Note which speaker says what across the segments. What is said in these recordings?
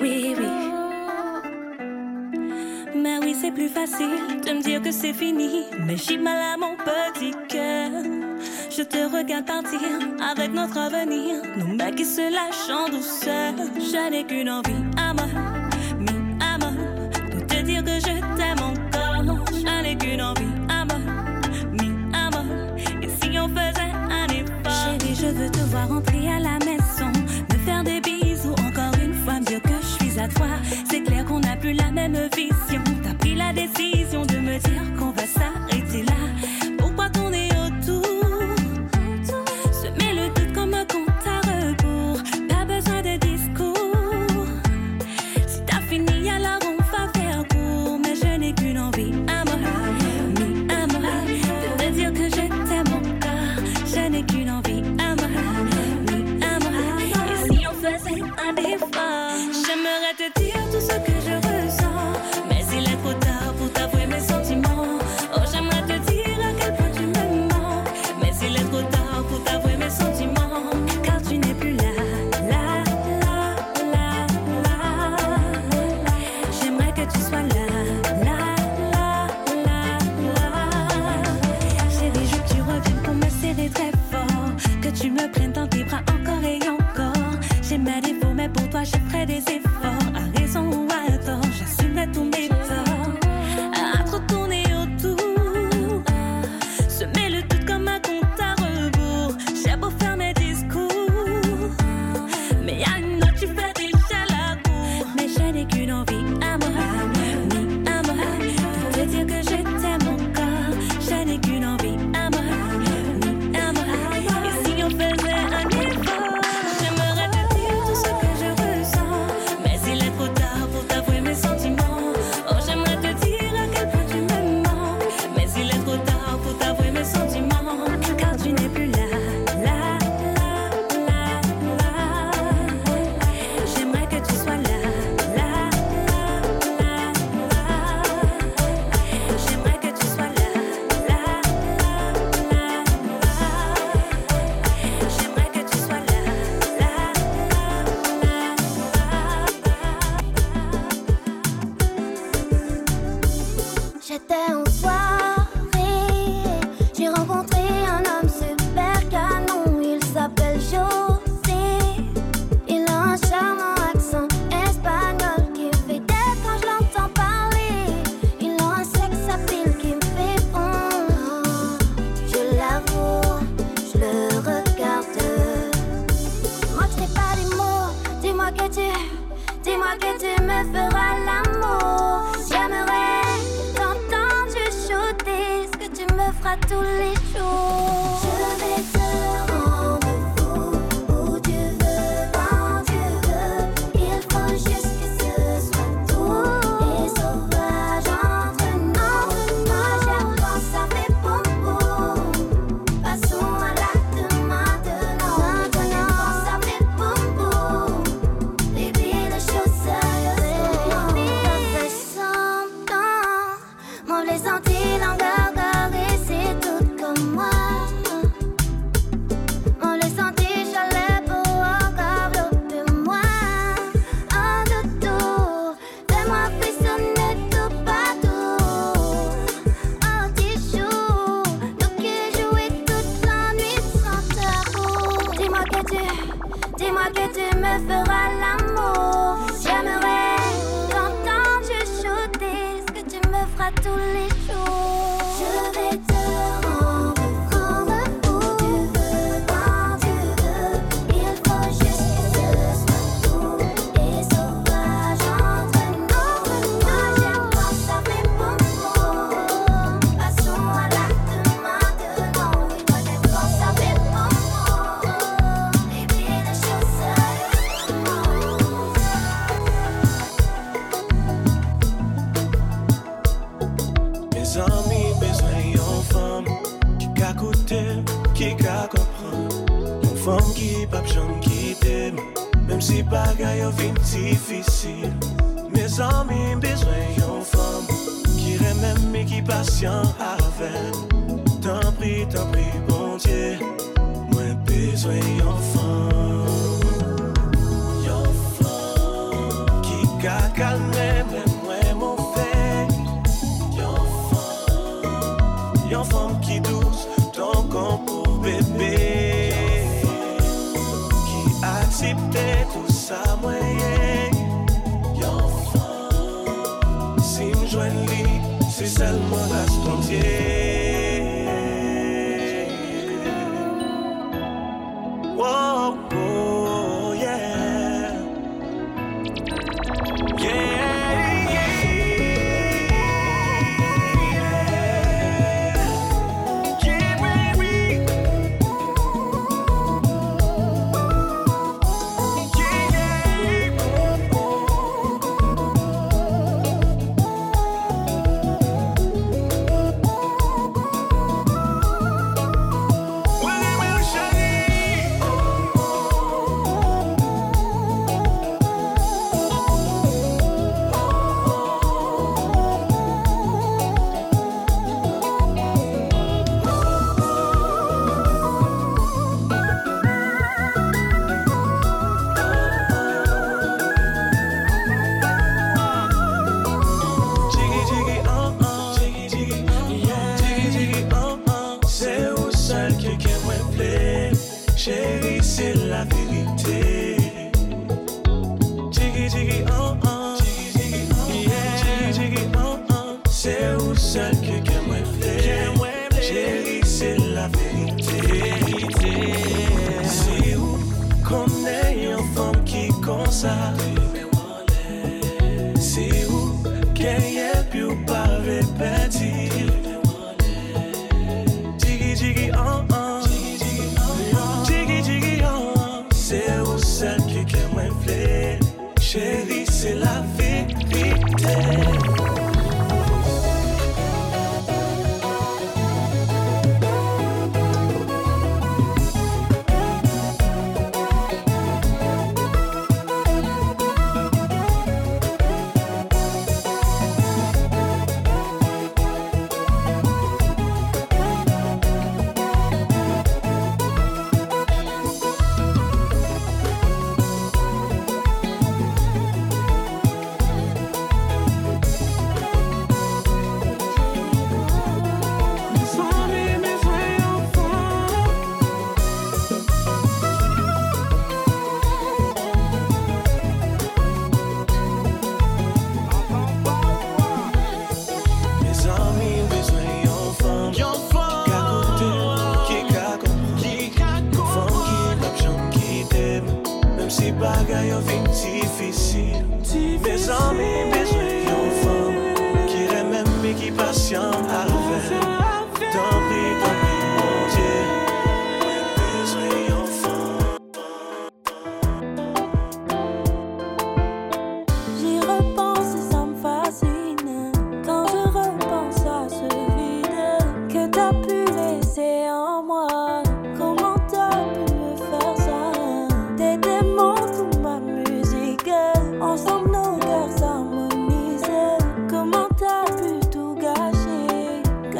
Speaker 1: oui, oui. Mais oui, c'est plus facile de me dire que c'est fini. Mais j'ai mal à mon petit cœur. Je te regarde partir avec notre avenir. Nos mecs qui se lâchent en douceur. Je n'ai qu'une envie, moi, rentrer à la maison. Me faire des bisous encore une fois. Me dire que je suis à toi. C'est clair qu'on n'a plus la même vision. T'as pris la décision de me dire qu'on va s'arrêter
Speaker 2: present and if I tellement la Chéri, c'est la vérité.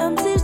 Speaker 2: Je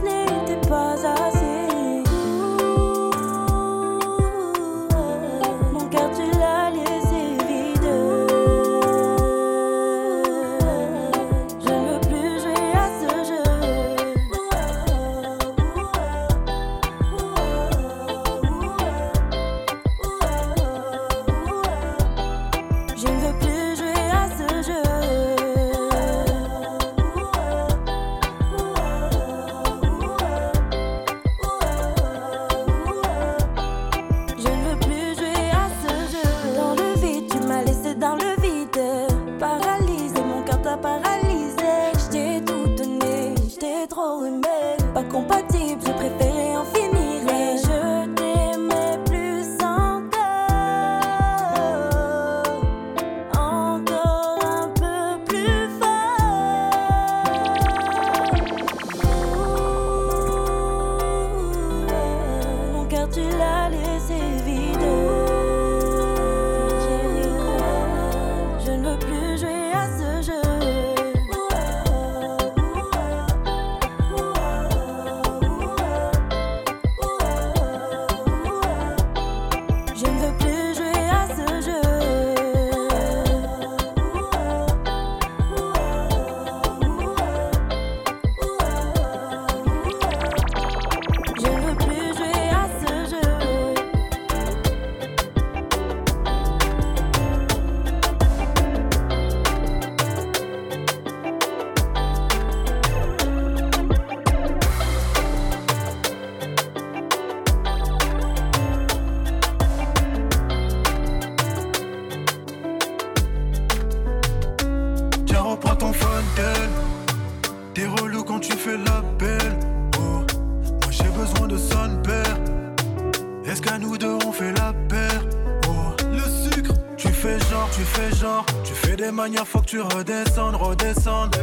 Speaker 2: tu redescendes, redescendes.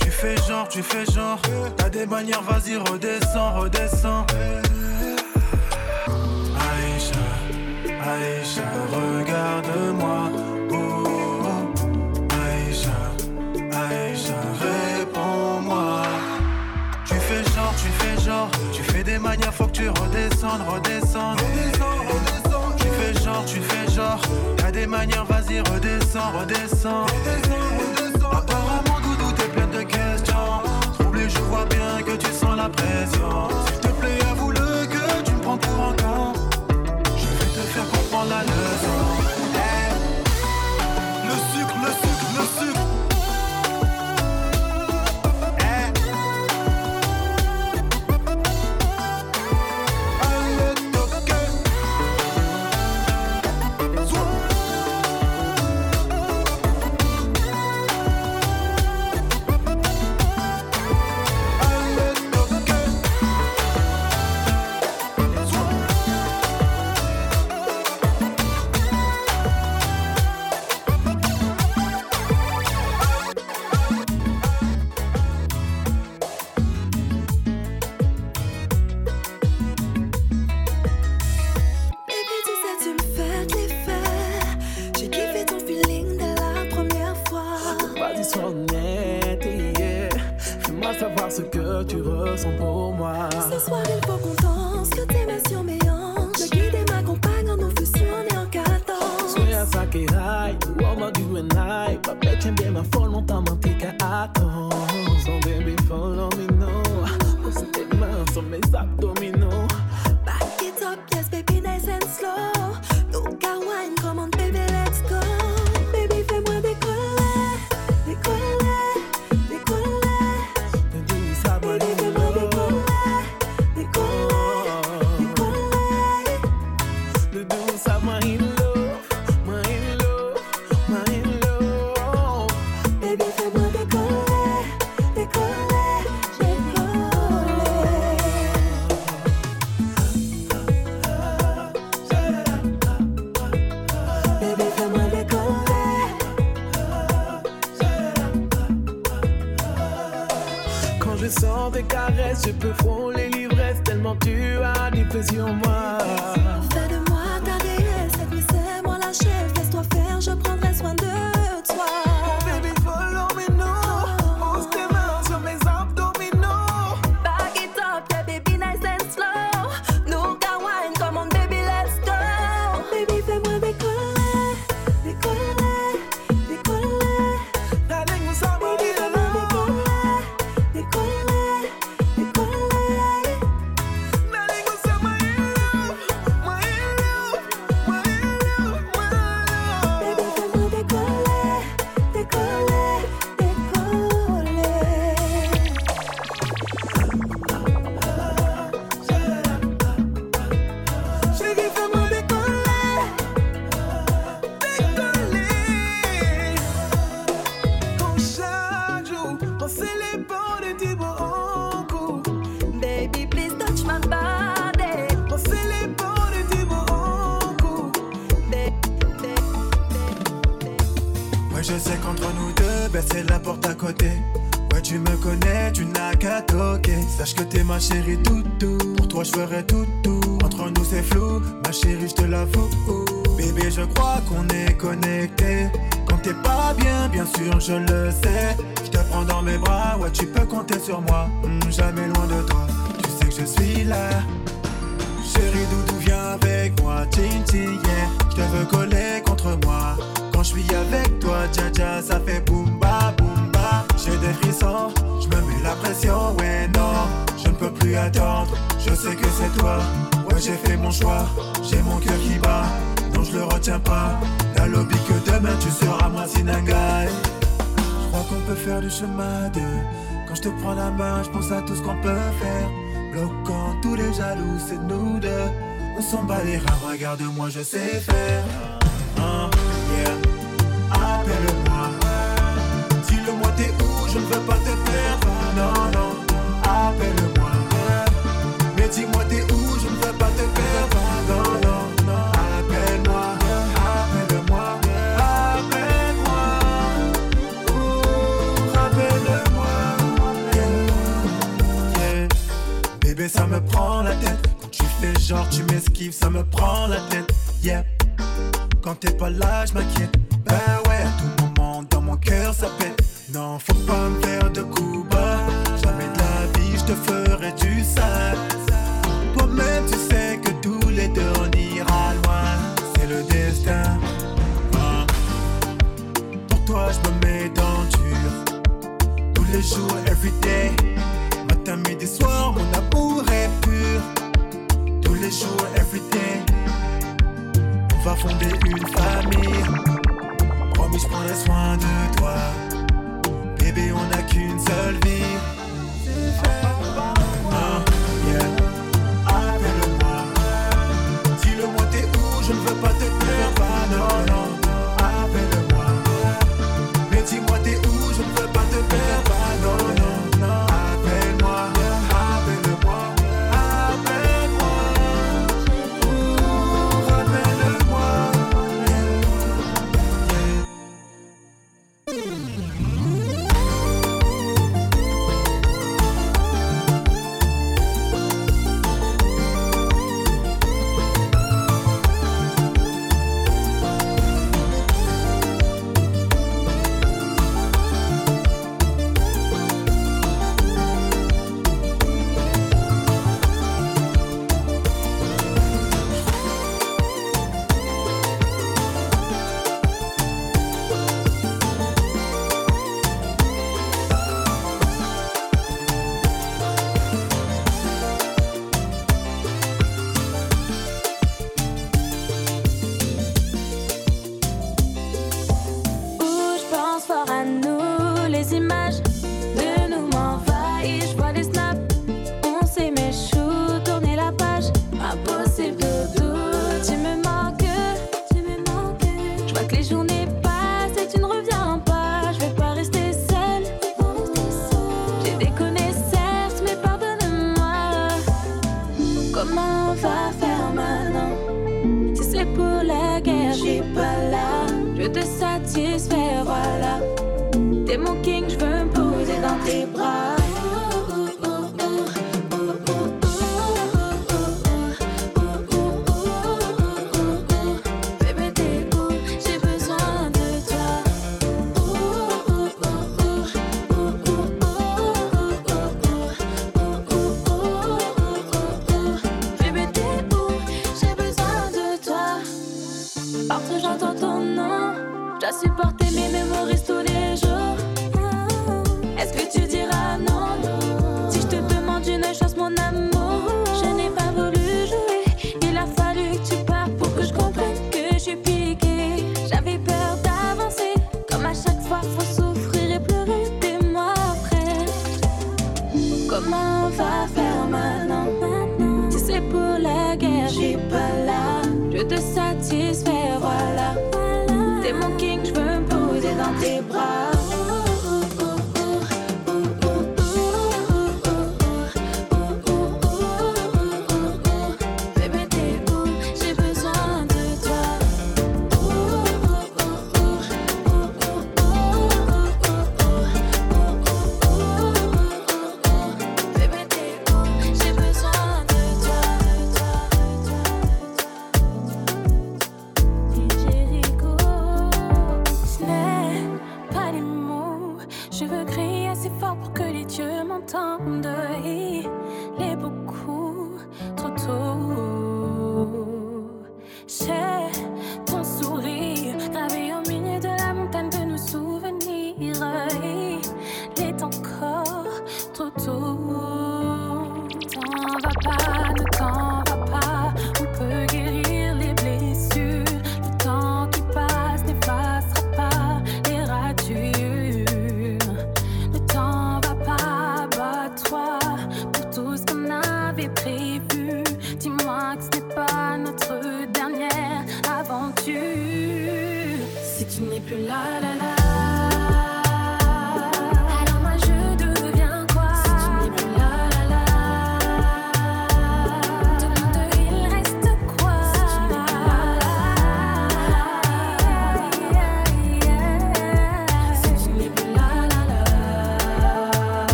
Speaker 2: Tu fais genre, tu fais genre. T'as des manières, vas-y, redescends, redescends. Aïcha, Aïcha, regarde-moi. Oh, Aïcha, Aïcha, réponds-moi. Tu fais genre, tu fais genre. Tu fais des manières, faut que tu redescendes, redescendes. Tu fais genre, tu fais genre. Des manières, vas-y, redescends, redescends. Apparemment, Doudou, t'es plein de questions. Troublé, je vois bien que tu sens la pression. S'il te plaît, avoue-le que tu me prends pour un con. Je vais te faire comprendre la leçon.
Speaker 3: Tu
Speaker 4: peux
Speaker 2: compter sur moi. Hmm, jamais loin de toi, tu sais que je suis là. Chérie Doudou, viens avec moi, chin yeah. Je te veux coller contre moi. Quand je suis avec toi, dja dja, ça fait boum ba ba. J'ai des frissons, je me mets la pression, ouais, non. Je ne peux plus attendre, je sais que c'est toi. Ouais, j'ai fait mon choix, j'ai mon cœur qui bat. Non, je le retiens pas. La lobby que demain tu seras moi Sinangai. Je qu'on peut faire du chemin deux. Quand je te prends la main, je pense à tout ce qu'on peut faire. Bloquant tous les jaloux, c'est nous deux. On s'en bat les reins, regarde-moi, je sais faire. Hein, yeah. Appelle-moi. Dis-le-moi, t'es où, je ne veux pas te perdre. Non, non, appelle-moi.
Speaker 5: genre tu m'esquives, ça me prend la tête. Yeah. Quand t'es pas là, je m'inquiète. Bah ouais, à tout moment dans mon cœur ça pète. Non, faut pas me faire de coups bas. Jamais de la vie, je te ferai du sale. Toi-même, tu sais que tous les deux on ira loin. C'est le destin. Ah. Pour toi, je me mets dans le dur. Tous les jours, everyday. Matin, midi, soir. On va fonder une famille. Promis, je prendrai soin de toi. Bébé, on n'a qu'une seule vie.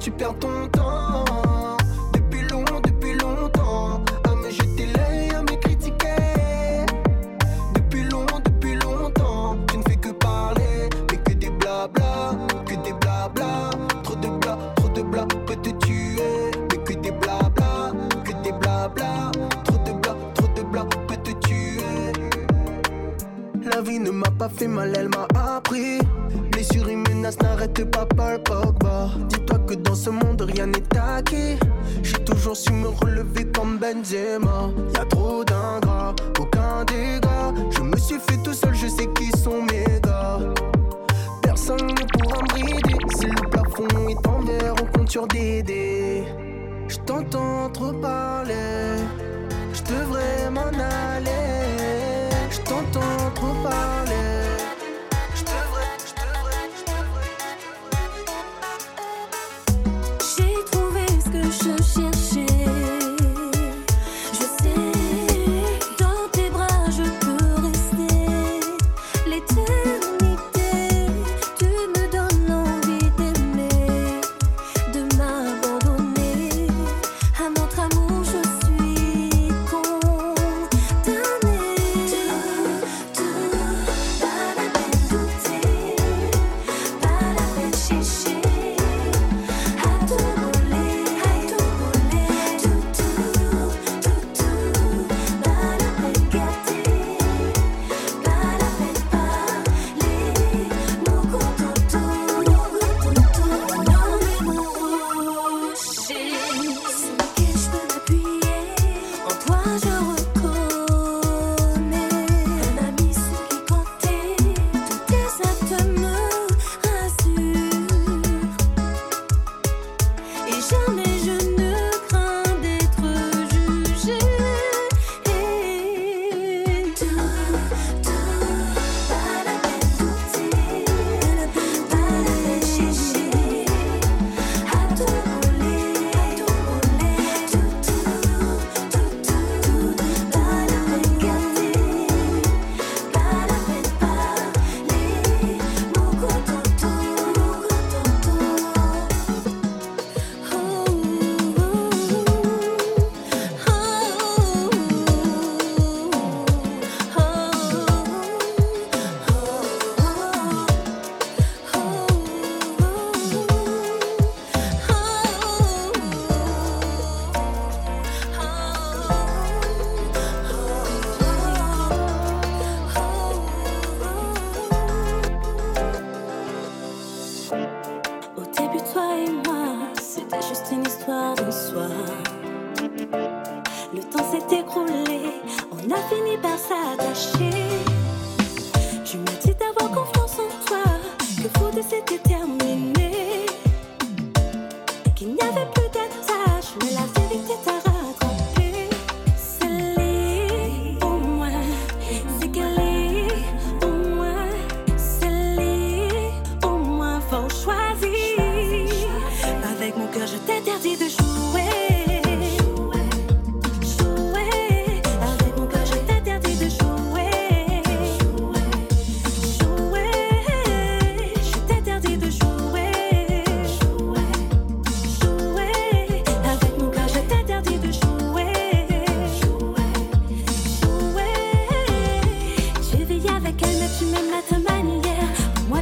Speaker 1: tu
Speaker 6: perds ton temps. Depuis long, depuis longtemps, ah, à me jeter l'œil, à me critiquer. Depuis long, depuis longtemps, tu ne fais que parler, mais que des blabla, que des blabla. Trop de bla, trop de bla peut te tuer, mais que des blabla, que des blabla. Trop de bla, trop de bla peut te tuer. La vie ne m'a pas fait mal, elle m'a appris. Blessure et menace n'arrête pas Paul Pogba. Dis que dans ce monde rien n'est acquis. J'ai toujours su me relever comme Benzema. Y a trop
Speaker 1: d'un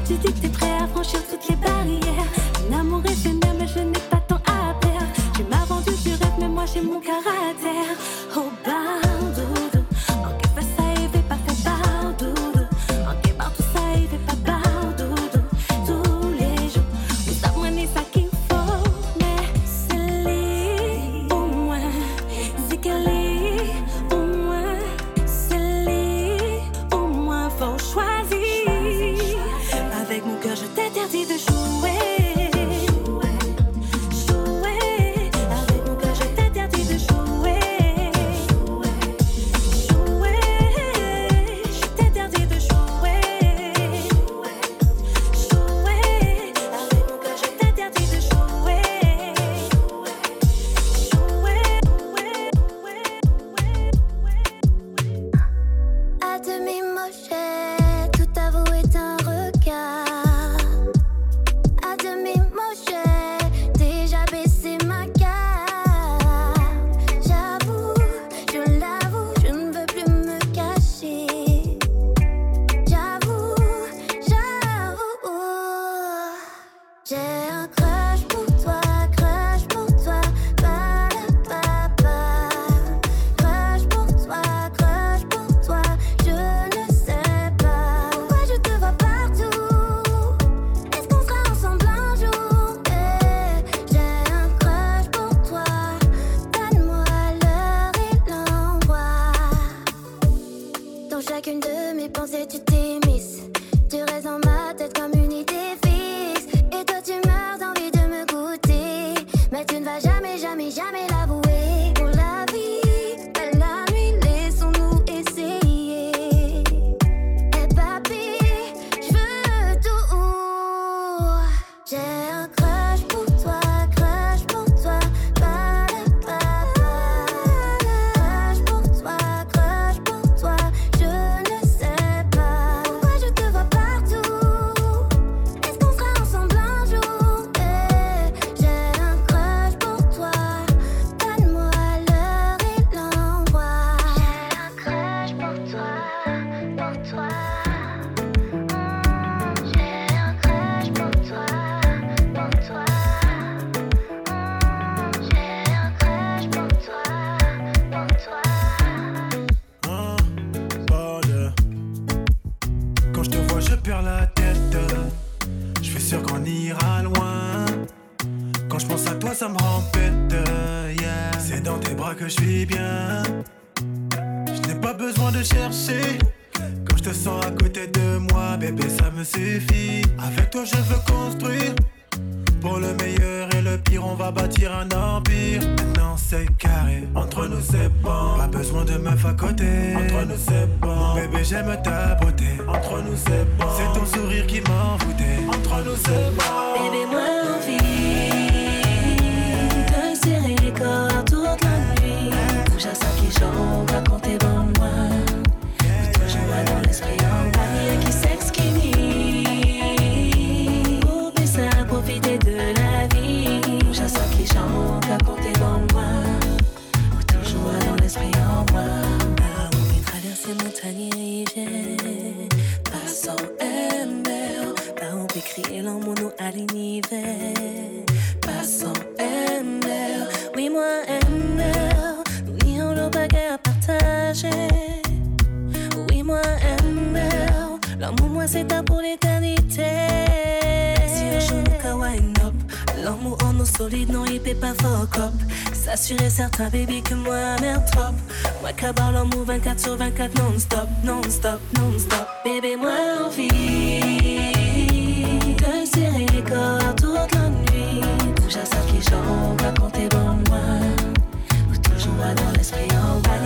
Speaker 1: tu dis que t'es prêt. Entre nous, c'est bon. C'est ton sourire qui m'a envoûté. Entre nous, c'est bon. Bébé, moi, envie de serrer les corps toute la nuit. Bouge à ça qui chante, raconte tes bons mois. Toujours dans l'esprit. Certain, baby, que moi, merde trop. Moi, cabal l'amour 24 sur 24, non-stop, non-stop, non-stop. Bébé, moi, envie de serrer les corps toute la nuit. Touche à ça qui chante, raconter bon moi. Ou toujours dans l'esprit en bas,